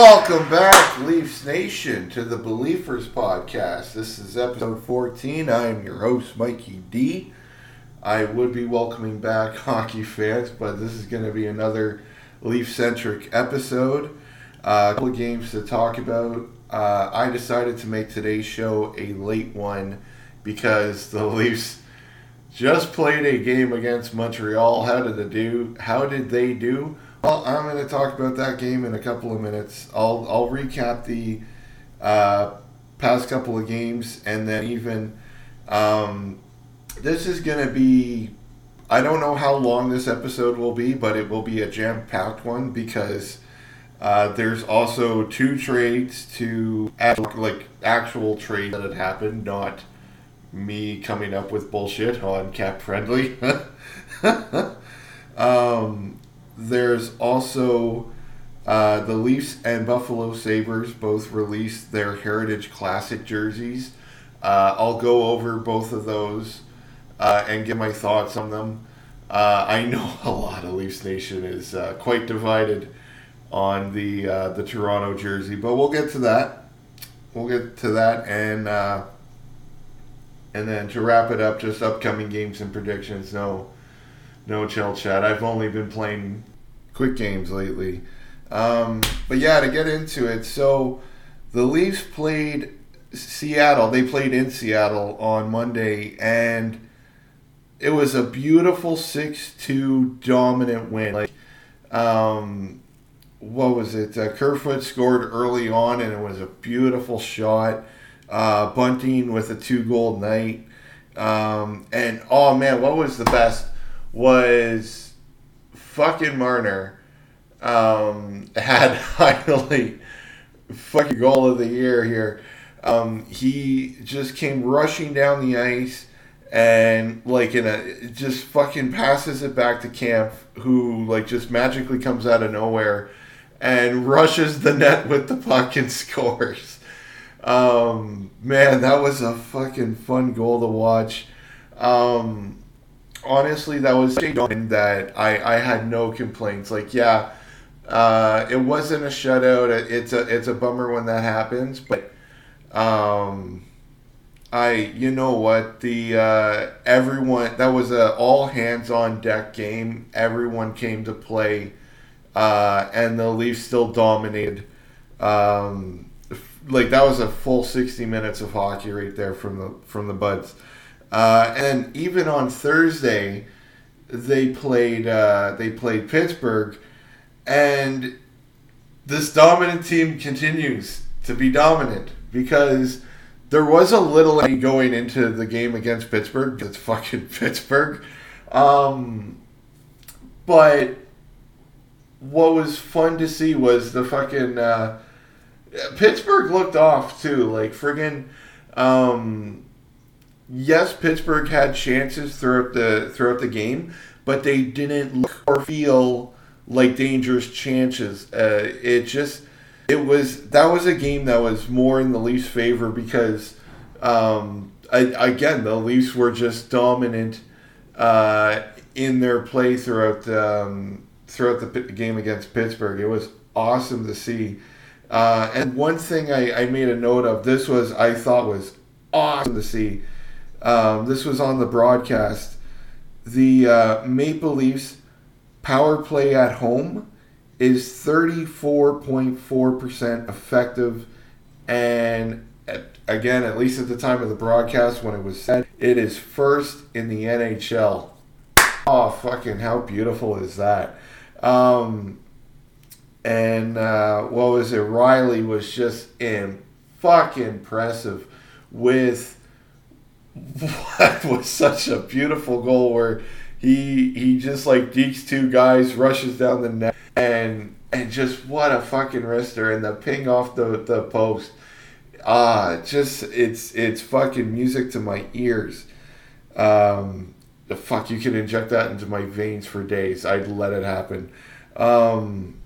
Welcome back, Leafs Nation, to the Be-Leaf-ers Podcast. This is episode 14. I am your host, Mikey D. I would be welcoming back hockey fans, but this is going to be another Leaf centric episode. Uh, a couple of games to talk about. Uh, I decided to make today's show a late one because the Leafs just played a game against Montreal. How did they do? How did they do? Well, I'm going to talk about that game in a couple of minutes. I'll I'll recap the uh, past couple of games and then even um, this is going to be. I don't know how long this episode will be, but it will be a jam packed one because uh, there's also two trades to like actual trades that had happened, not me coming up with bullshit on Cap Friendly. um, there's also uh, the Leafs and Buffalo Sabres both released their Heritage Classic jerseys. Uh, I'll go over both of those uh, and give my thoughts on them. Uh, I know a lot of Leafs Nation is uh, quite divided on the uh, the Toronto jersey, but we'll get to that. We'll get to that and and then to wrap it up, just upcoming games and predictions. No, no chill chat. I've only been playing quick games lately. Um, but yeah, to get into it, so the Leafs played Seattle. They played in Seattle on Monday, and it was a beautiful six-two dominant win. Like, um, what was it? Uh, Kerfoot scored early on, and it was a beautiful shot. Uh, Bunting with a two-goal night, um, and oh man, what was the best was fucking Marner um, had finally fucking goal of the year here. Um, he just came rushing down the ice and like in a just fucking passes it back to Kampf, who like just magically comes out of nowhere and rushes the net with the puck and scores. Um, man, that was a fucking fun goal to watch. Um, honestly, that was game that I, I had no complaints. Like, yeah, uh, it wasn't a shutout. It's a it's a bummer when that happens, but um, I you know what the uh, everyone that was a all hands on deck game. Everyone came to play, uh, and the Leafs still dominated. Um, like that was a full sixty minutes of hockey right there from the from the Buds. Uh, and even on Thursday, they played uh, they played Pittsburgh, and this dominant team continues to be dominant because there was a little going into the game against Pittsburgh. It's fucking Pittsburgh, um, but what was fun to see was the fucking uh, Pittsburgh looked off too, like friggin'. Um, yes, Pittsburgh had chances throughout the throughout the game, but they didn't look or feel like dangerous chances. Uh, it just it was that was a game that was more in the Leafs' favor because um, I, again the Leafs were just dominant uh, in their play throughout um, throughout the game against Pittsburgh. It was awesome to see. Uh, and one thing I, I made a note of this was I thought was awesome to see um, this was on the broadcast. The uh, Maple Leafs power play at home is 34.4% effective. And at, again, at least at the time of the broadcast when it was said, it is first in the NHL. Oh, fucking, how beautiful is that? Um, and uh, what was it? Rielly was just in fucking impressive with what was such a beautiful goal where he he just like dekes two guys, rushes down the net, and and just what a fucking wrister and the ping off the the post. Ah, just it's it's fucking music to my ears. Um, the fuck you can inject that into my veins for days. I'd let it happen. Um,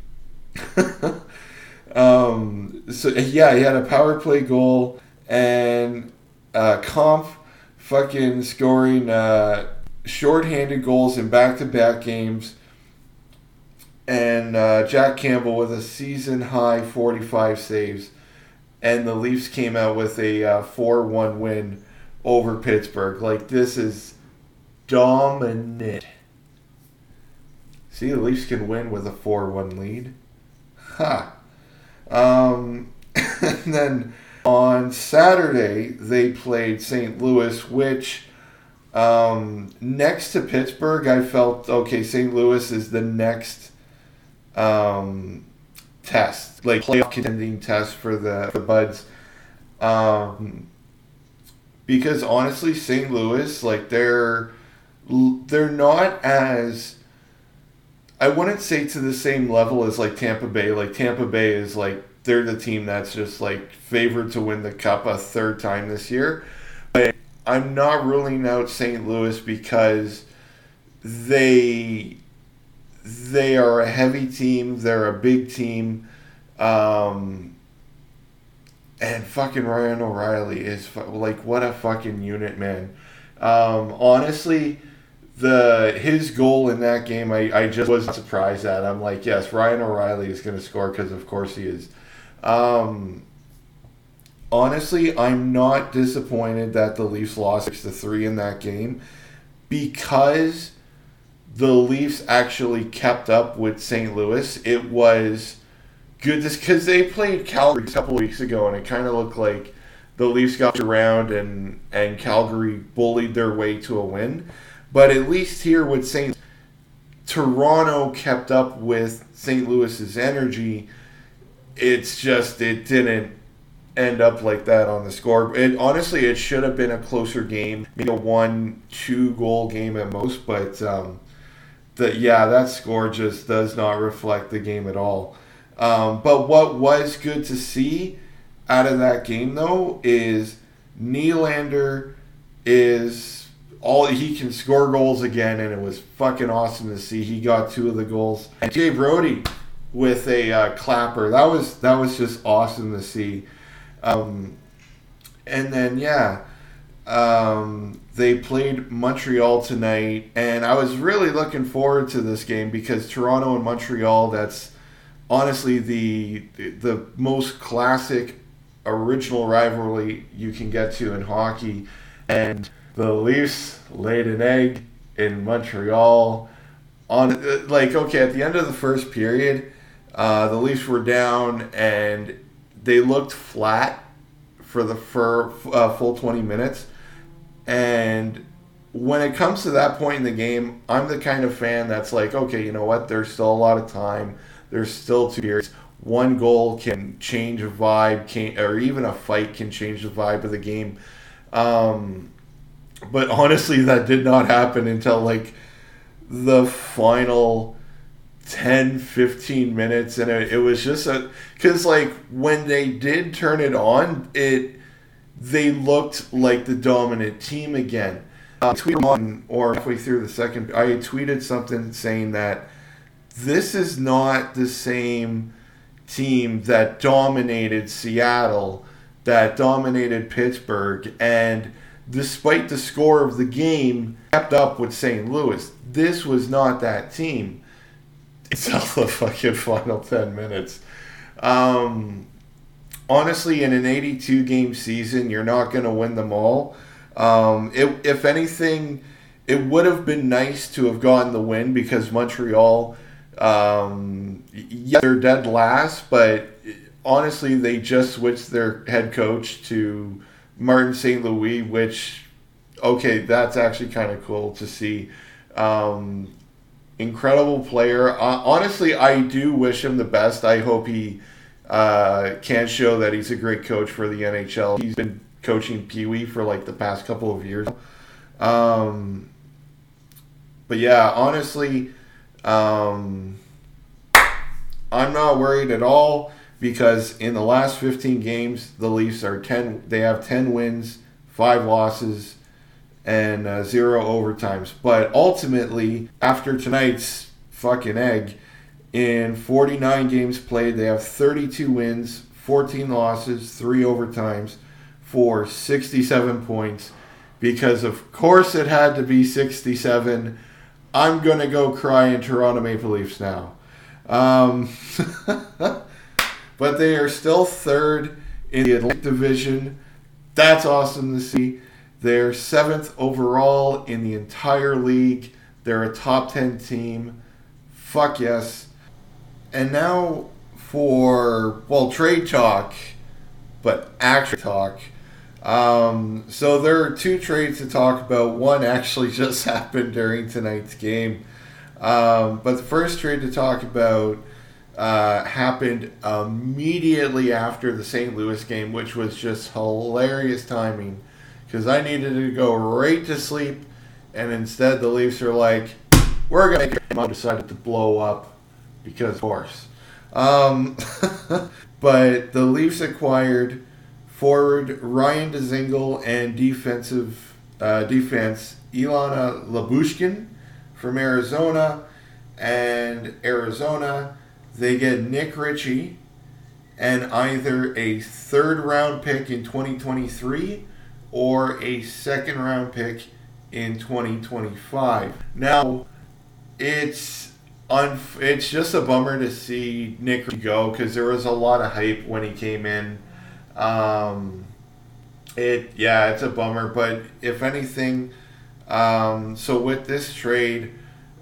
um, so yeah, he had a power play goal and uh, Kampf fucking scoring uh, shorthanded goals in back to back games. and uh, Jack Campbell with a season high 45 saves. And the Leafs came out with a uh, 4 1 win over Pittsburgh. Like, this is dominant. See, the Leafs can win with a 4 1 lead. Ha. Um, and then on Saturday, they played St. Louis, which um, next to Pittsburgh, I felt okay. St. Louis is the next um, test, like playoff contending test for the the Buds. Um, because honestly, St. Louis, like they're they're not as I wouldn't say to the same level as like Tampa Bay. Like Tampa Bay is like they're the team that's just like favored to win the cup a third time this year. But I'm not ruling out St. Louis because they they are a heavy team. They're a big team. Um, and fucking Ryan O'Reilly is like what a fucking unit, man. Um, honestly, the his goal in that game, I, I just wasn't surprised at. I'm like, yes, Ryan O'Reilly is going to score because of course he is. Um, honestly, I'm not disappointed that the Leafs lost six to three in that game because the Leafs actually kept up with St. Louis. It was good because they played Calgary a couple weeks ago, and it kind of looked like the Leafs got around and and Calgary bullied their way to a win. But at least here with St. Toronto kept up with St. Louis's energy. It's just it didn't end up like that on the score. It honestly it should have been a closer game, maybe a one two goal game at most. But um, the yeah that score just does not reflect the game at all. Um, but what was good to see out of that game though is Nylander is all he can score goals again, and it was fucking awesome to see. He got two of the goals. And Jay Brodie with a uh, clapper. That was that was just awesome to see. Um, and then yeah, um, they played Montreal tonight, and I was really looking forward to this game because Toronto and Montreal. That's honestly the the most classic original rivalry you can get to in hockey, and the Leafs laid an egg in Montreal. On like okay, at the end of the first period, uh, the Leafs were down and they looked flat for the uh, full twenty minutes, and when it comes to that point in the game, I'm the kind of fan that's like, okay, you know what? There's still a lot of time. There's still two years. One goal can change a vibe, can, or even a fight can change the vibe of the game. Um, but honestly, that did not happen until like the final 10, 15 minutes. And it, it was just a. Because, like, when they did turn it on, it they looked like the dominant team again. Uh, tweet on or halfway through the second, I tweeted something saying that this is not the same team that dominated Seattle, that dominated Pittsburgh, and despite the score of the game, kept up with St. Louis. This was not that team. It's all the fucking final 10 minutes. Um, honestly, in an 82 game season, you're not going to win them all. Um, it, if anything, it would have been nice to have gotten the win because Montreal, um, yeah, they're dead last, but honestly, they just switched their head coach to Martin St. Louis, which, okay, that's actually kind of cool to see. Um, incredible player. Uh, honestly, I do wish him the best. I hope he uh, can show that he's a great coach for the NHL. He's been coaching Pee Wee for like the past couple of years. Um, but yeah, honestly, um, I'm not worried at all because in the last 15 games, the Leafs are 10. They have 10 wins, five losses, and uh, zero overtimes. But ultimately, after tonight's fucking egg, in 49 games played, they have 32 wins, 14 losses, three overtimes for 67 points because of course it had to be 67. I'm to go cry in Toronto Maple Leafs now. Um, but they are still third in the Atlantic Division. That's awesome to see. They're seventh overall in the entire league. They're a top 10 team. Fuck yes. And now for, well, trade talk, but actual talk. Um, so there are two trades to talk about. One actually just happened during tonight's game. Um, but the first trade to talk about uh, happened immediately after the St. Louis game, which was just hilarious timing because I needed to go right to sleep, and instead the Leafs are like, "We're gonna make it." decided to blow up because, of course. Um, but the Leafs acquired forward Ryan Dzingel and defensive uh, defense Ilya Lyubushkin from Arizona, and Arizona they get Nick Ritchie and either a third round pick in 2023 or a second round pick in 2025. Now, it's un- it's just a bummer to see Nick go because there was a lot of hype when he came in. Um, it yeah, it's a bummer, but if anything, um, so with this trade,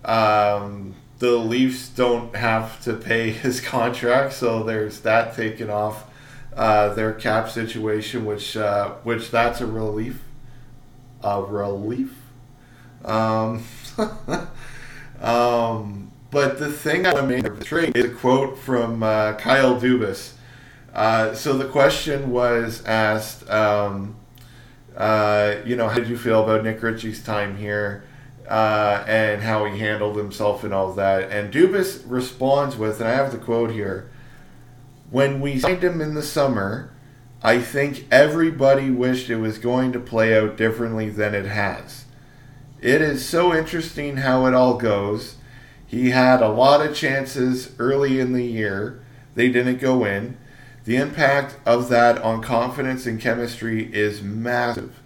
um, the Leafs don't have to pay his contract, so there's that taken off uh, their cap situation, which uh, which that's a relief. A relief. Um, um, but the thing I made of the trade is a quote from uh, Kyle Dubas. Uh, so the question was asked, um, uh, you know, how did you feel about Nick Ritchie's time here? and how he handled himself and all that. And Dubas responds with, and I have the quote here When we signed him in the summer, I think everybody wished it was going to play out differently than it has. It is so interesting how it all goes. He had a lot of chances early in the year, they didn't go in. The impact of that on confidence and chemistry is massive.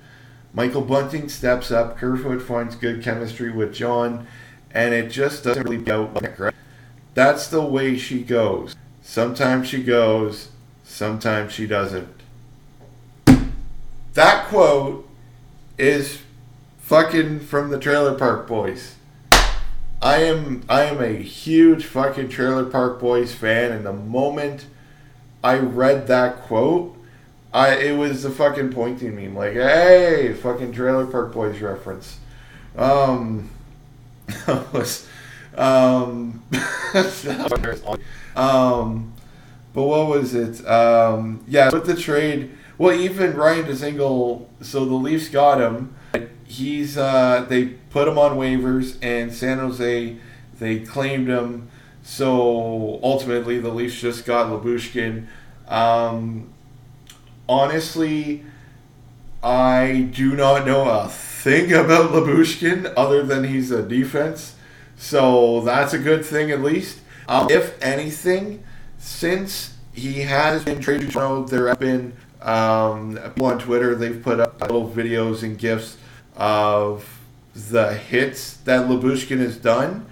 Michael Bunting steps up. Kerfoot finds good chemistry with John, and it just doesn't really go. That's the way she goes. Sometimes she goes, sometimes she doesn't. That quote is fucking from the Trailer Park Boys. I am I am a huge fucking Trailer Park Boys fan, and the moment I read that quote, I it was a fucking pointing meme, like, hey, fucking Trailer Park Boys reference. Um, was, um, um, but what was it? Um, yeah, with the trade. Well, even Ryan Dzingel. So the Leafs got him. He's uh, they put him on waivers, and San Jose they claimed him. So ultimately, the Leafs just got Lyubushkin. Um, honestly, I do not know a thing about Lyubushkin other than he's a defense. So that's a good thing at least. Um, if anything, since he has been traded to Toronto, there have been um, people on Twitter, they've put up little videos and gifs of the hits that Lyubushkin has done.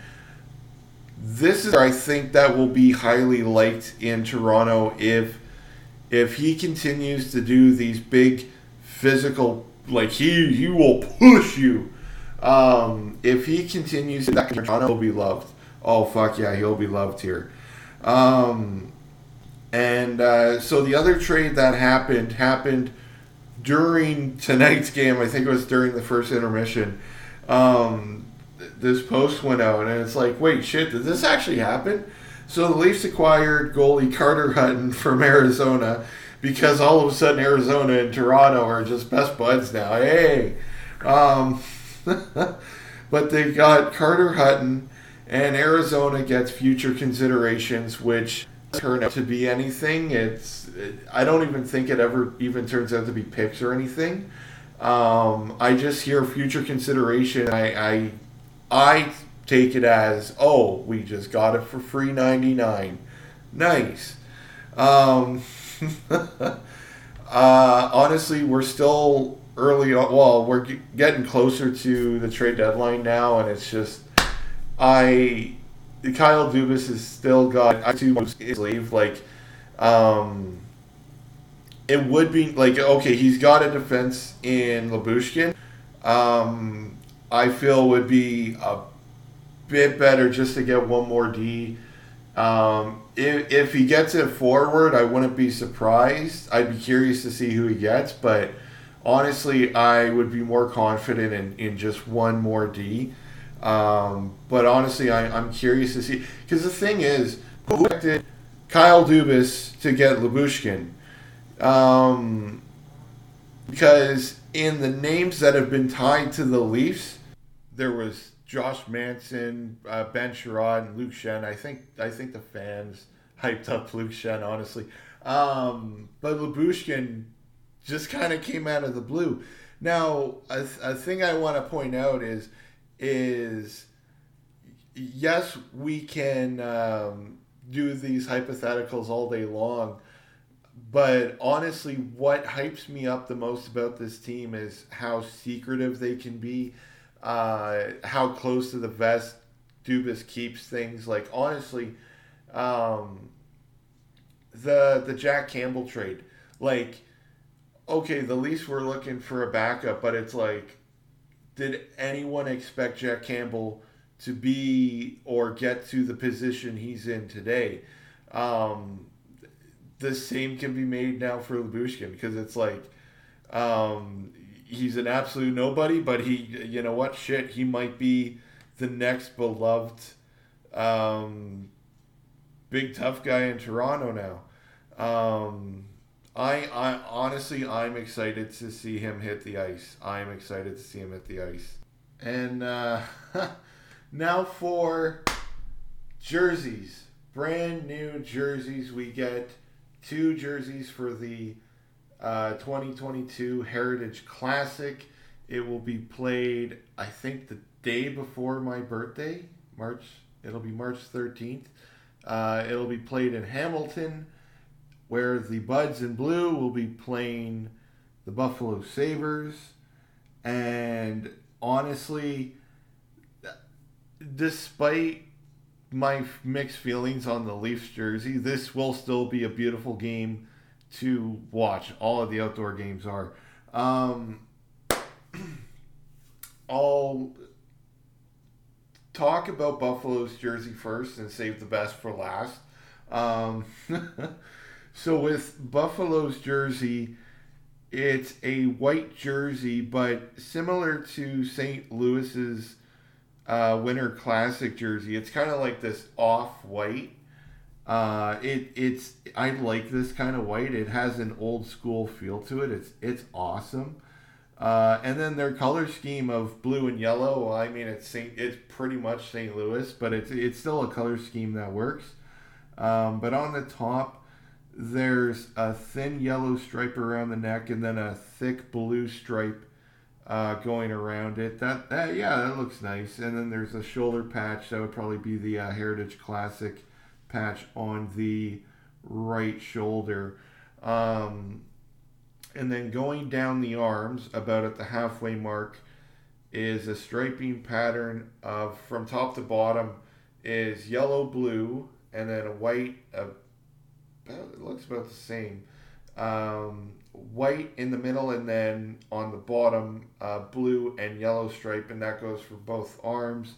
This is, I think, that will be highly liked in Toronto if if he continues to do these big physical, like he he will push you. Um, if he continues, that Toronto will be loved. Oh fuck yeah, he'll be loved here. Um, and uh, so the other trade that happened happened during tonight's game. I think it was during the first intermission. Um, this post went out, and it's like, wait, shit, did this actually happen? So the Leafs acquired goalie Carter Hutton from Arizona because all of a sudden Arizona and Toronto are just best buds now. Hey, um, but they got Carter Hutton, and Arizona gets future considerations, which turn out to be anything. It's I don't even think it ever even turns out to be picks or anything. Um, I just hear future consideration. I, I I take it as, oh, we just got it for free 99. Nice. Um, uh, honestly, we're still early on. Well, we're getting closer to the trade deadline now, and it's just, I, Kyle Dubas has still got two his sleeve. Like, um, it would be like okay, he's got a defense in Lyubushkin Um, I feel would be a bit better just to get one more D. Um, if, if he gets it forward, I wouldn't be surprised. I'd be curious to see who he gets, but honestly, I would be more confident in, in just one more D. Um, but honestly, I, I'm curious to see because the thing is, who expected Kyle Dubas to get Lyubushkin? Um, because in the names that have been tied to the Leafs, there was Josh Manson, uh, Ben Chiarot, and Luke Schenn. I think I think the fans hyped up Luke Schenn, honestly. Um, but Lyubushkin just kind of came out of the blue. Now, a, a thing I want to point out is is yes, we can um, do these hypotheticals all day long, but honestly, what hypes me up the most about this team is how secretive they can be, uh, how close to the vest Dubas keeps things. Like honestly, um, the the Jack Campbell trade, like okay, the Leafs were looking for a backup, but it's like did anyone expect Jack Campbell to be or get to the position he's in today? Um, the same can be made now for Lyubushkin because it's like um, he's an absolute nobody, but he, you know what, shit, he might be the next beloved um, big tough guy in Toronto now. Um, I, I honestly, I'm excited to see him hit the ice. I'm excited to see him hit the ice. And uh, now for jerseys, brand new jerseys. We get two jerseys for the uh, 2022 Heritage Classic. It will be played, I think, the day before my birthday, March. It'll be March 13th. Uh, it'll be played in Hamilton where the Buds in Blue will be playing the Buffalo Sabres. And honestly, despite my mixed feelings on the Leafs jersey, this will still be a beautiful game to watch. All of the outdoor games are. Um, I'll talk about Buffalo's jersey first and save the best for last. Um, So with Buffalo's jersey, it's a white jersey, but similar to St. Louis's uh, Winter Classic jersey, it's kind of like this off white. Uh, it it's I like this kind of white. It has an old school feel to it. It's it's awesome. Uh, and then their color scheme of blue and yellow. Well, I mean, it's Saint, it's pretty much St. Louis, but it's it's still a color scheme that works. Um, but on the top, there's a thin yellow stripe around the neck and then a thick blue stripe uh, going around it. That, that yeah, that looks nice. And then there's a shoulder patch. That would probably be the uh, Heritage Classic patch on the right shoulder. Um, and then going down the arms, about at the halfway mark, is a striping pattern of from top to bottom is yellow blue and then a white, a it looks about the same. Um, white in the middle, and then on the bottom, uh, blue and yellow stripe, and that goes for both arms.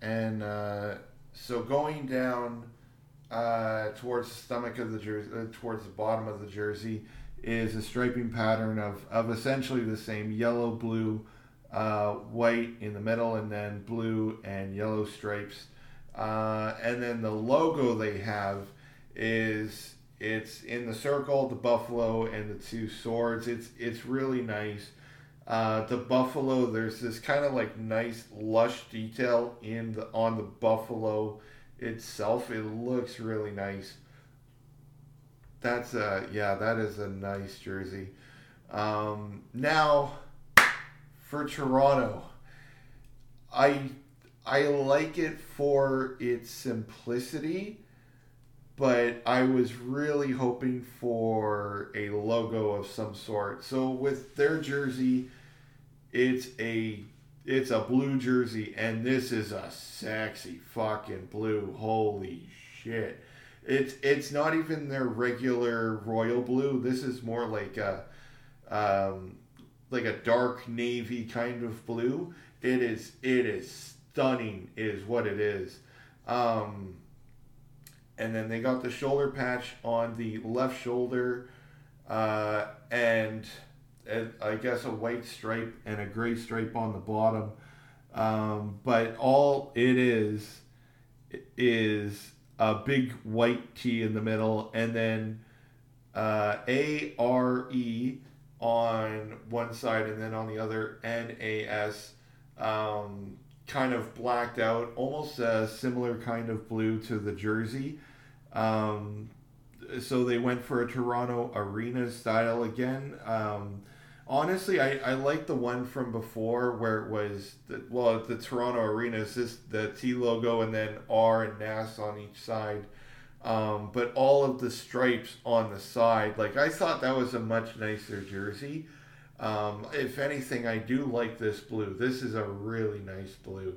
And uh, so going down uh, towards the stomach of the jersey, uh, towards the bottom of the jersey, is a striping pattern of, of essentially the same yellow, blue, uh, white in the middle, and then blue and yellow stripes. Uh, and then the logo they have is it's in the circle, the buffalo, and the two swords. It's it's really nice. Uh, the buffalo, there's this kind of like nice lush detail in the on the buffalo itself. It looks really nice. That's a yeah, that is a nice jersey. Um, now for Toronto, I I like it for its simplicity but I was really hoping for a logo of some sort. So with their jersey, it's a it's a blue jersey, and this is a sexy fucking blue. Holy shit! It's it's not even their regular royal blue. This is more like a um, like a dark navy kind of blue. It is it is stunning, is what it is. Um, and then they got the shoulder patch on the left shoulder, uh, and, I guess a white stripe and a gray stripe on the bottom. Um, but all it is is a big white T in the middle, and then uh, A R E on one side, and then on the other N A S. Um, kind of blacked out, almost a similar kind of blue to the jersey. Um, so they went for a Toronto Arena style again. Um, honestly, I, I like the one from before where it was, the, well, the Toronto Arena is just the T logo and then R and NAS on each side. Um, but all of the stripes on the side, like I thought that was a much nicer jersey. Um, if anything, I do like this blue. This is a really nice blue.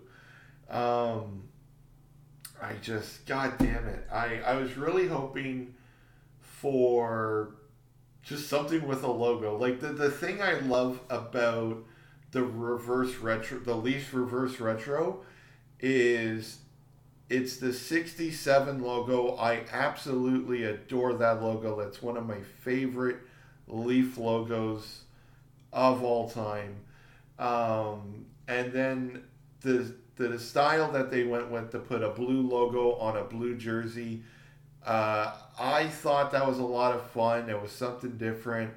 Um, I just, god damn it. I, I was really hoping for just something with a logo. Like the, the thing I love about the reverse retro, the Leafs reverse retro is it's the 67 logo. I absolutely adore that logo. That's one of my favorite Leaf logos of all time. Um, and then the the style that they went with to put a blue logo on a blue jersey. Uh, I thought that was a lot of fun. It was something different.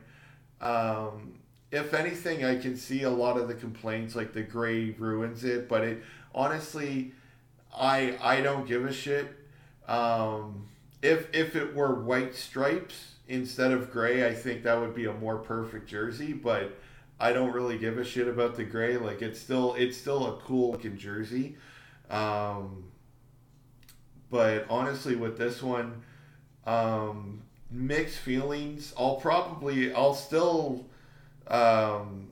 Um, if anything, I can see a lot of the complaints like the gray ruins it, but it honestly, I I don't give a shit. Um, if if it were white stripes instead of gray, I think that would be a more perfect jersey. But I don't really give a shit about the gray. Like it's still it's still a cool looking jersey. Um, but honestly, with this one, um, mixed feelings. I'll probably I'll still um,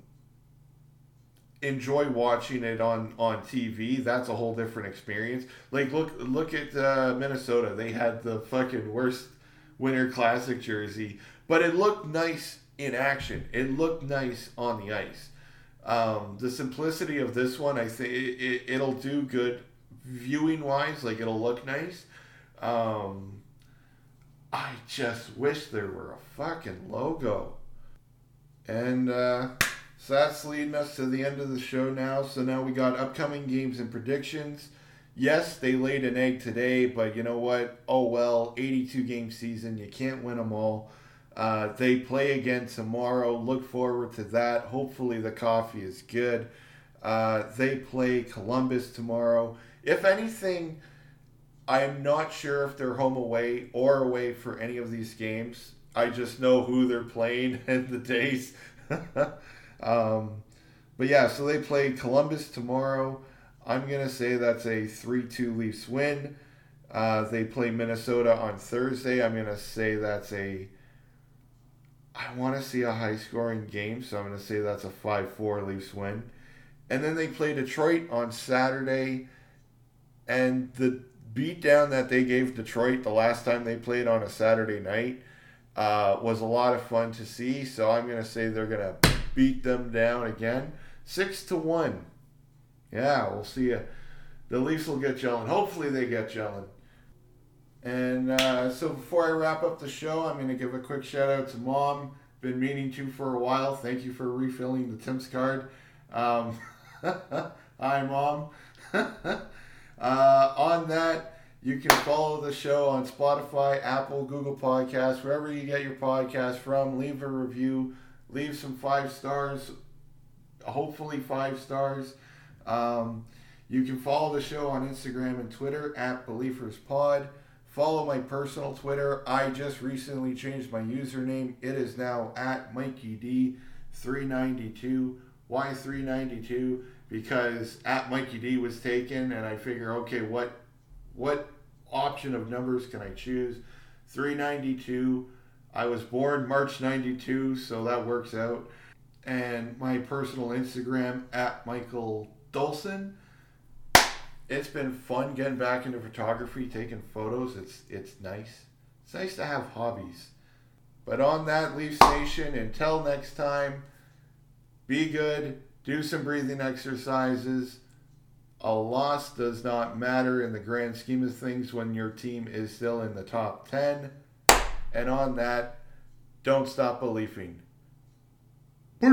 enjoy watching it on on TV. That's a whole different experience. Like look look at uh, Minnesota. They had the fucking worst Winter Classic jersey, but it looked nice in action. It looked nice on the ice. Um, the simplicity of this one, I think it, it, will do good viewing wise. Like it'll look nice. Um, I just wish there were a fucking logo. And uh, so that's leading us to the end of the show now. So now we got upcoming games and predictions. Yes, they laid an egg today, but you know what? Oh well, 82 game season. You can't win them all. Uh, they play again tomorrow. Look forward to that. Hopefully, the coffee is good. Uh, they play Columbus tomorrow. If anything, I'm not sure if they're home away or away for any of these games. I just know who they're playing and the days. um, but yeah, so they play Columbus tomorrow. I'm going to say that's a 3 2 Leafs win. Uh, they play Minnesota on Thursday. I'm going to say that's a I want to see a high scoring game, so I'm going to say that's a 5 4 Leafs win. And then they play Detroit on Saturday. And the beatdown that they gave Detroit the last time they played on a Saturday night uh, was a lot of fun to see. So I'm going to say they're going to beat them down again. 6 to 1. Yeah, we'll see you. The Leafs will get Jelen. Hopefully they get Jelen. And uh, so before I wrap up the show, I'm going to give a quick shout out to mom. Been meaning to for a while. Thank you for refilling the Tim's card. Um, hi, mom. uh, on that, you can follow the show on Spotify, Apple, Google Podcasts, wherever you get your podcast from. Leave a review. Leave some five stars. Hopefully, five stars. Um, you can follow the show on Instagram and Twitter at BeLeafers Pod. Follow my personal Twitter. I just recently changed my username. It is now at Mikey D 392. Why 392? Because at Mikey D was taken, and I figure, okay, what what option of numbers can I choose? 392. I was born March 92, so that works out. And my personal Instagram at Michael Dulson, it's been fun getting back into photography, taking photos. It's it's nice. It's nice to have hobbies. But on that, Leafs Nation, until next time, be good, do some breathing exercises. A loss does not matter in the grand scheme of things when your team is still in the top 10. And on that, don't stop believing. Peace.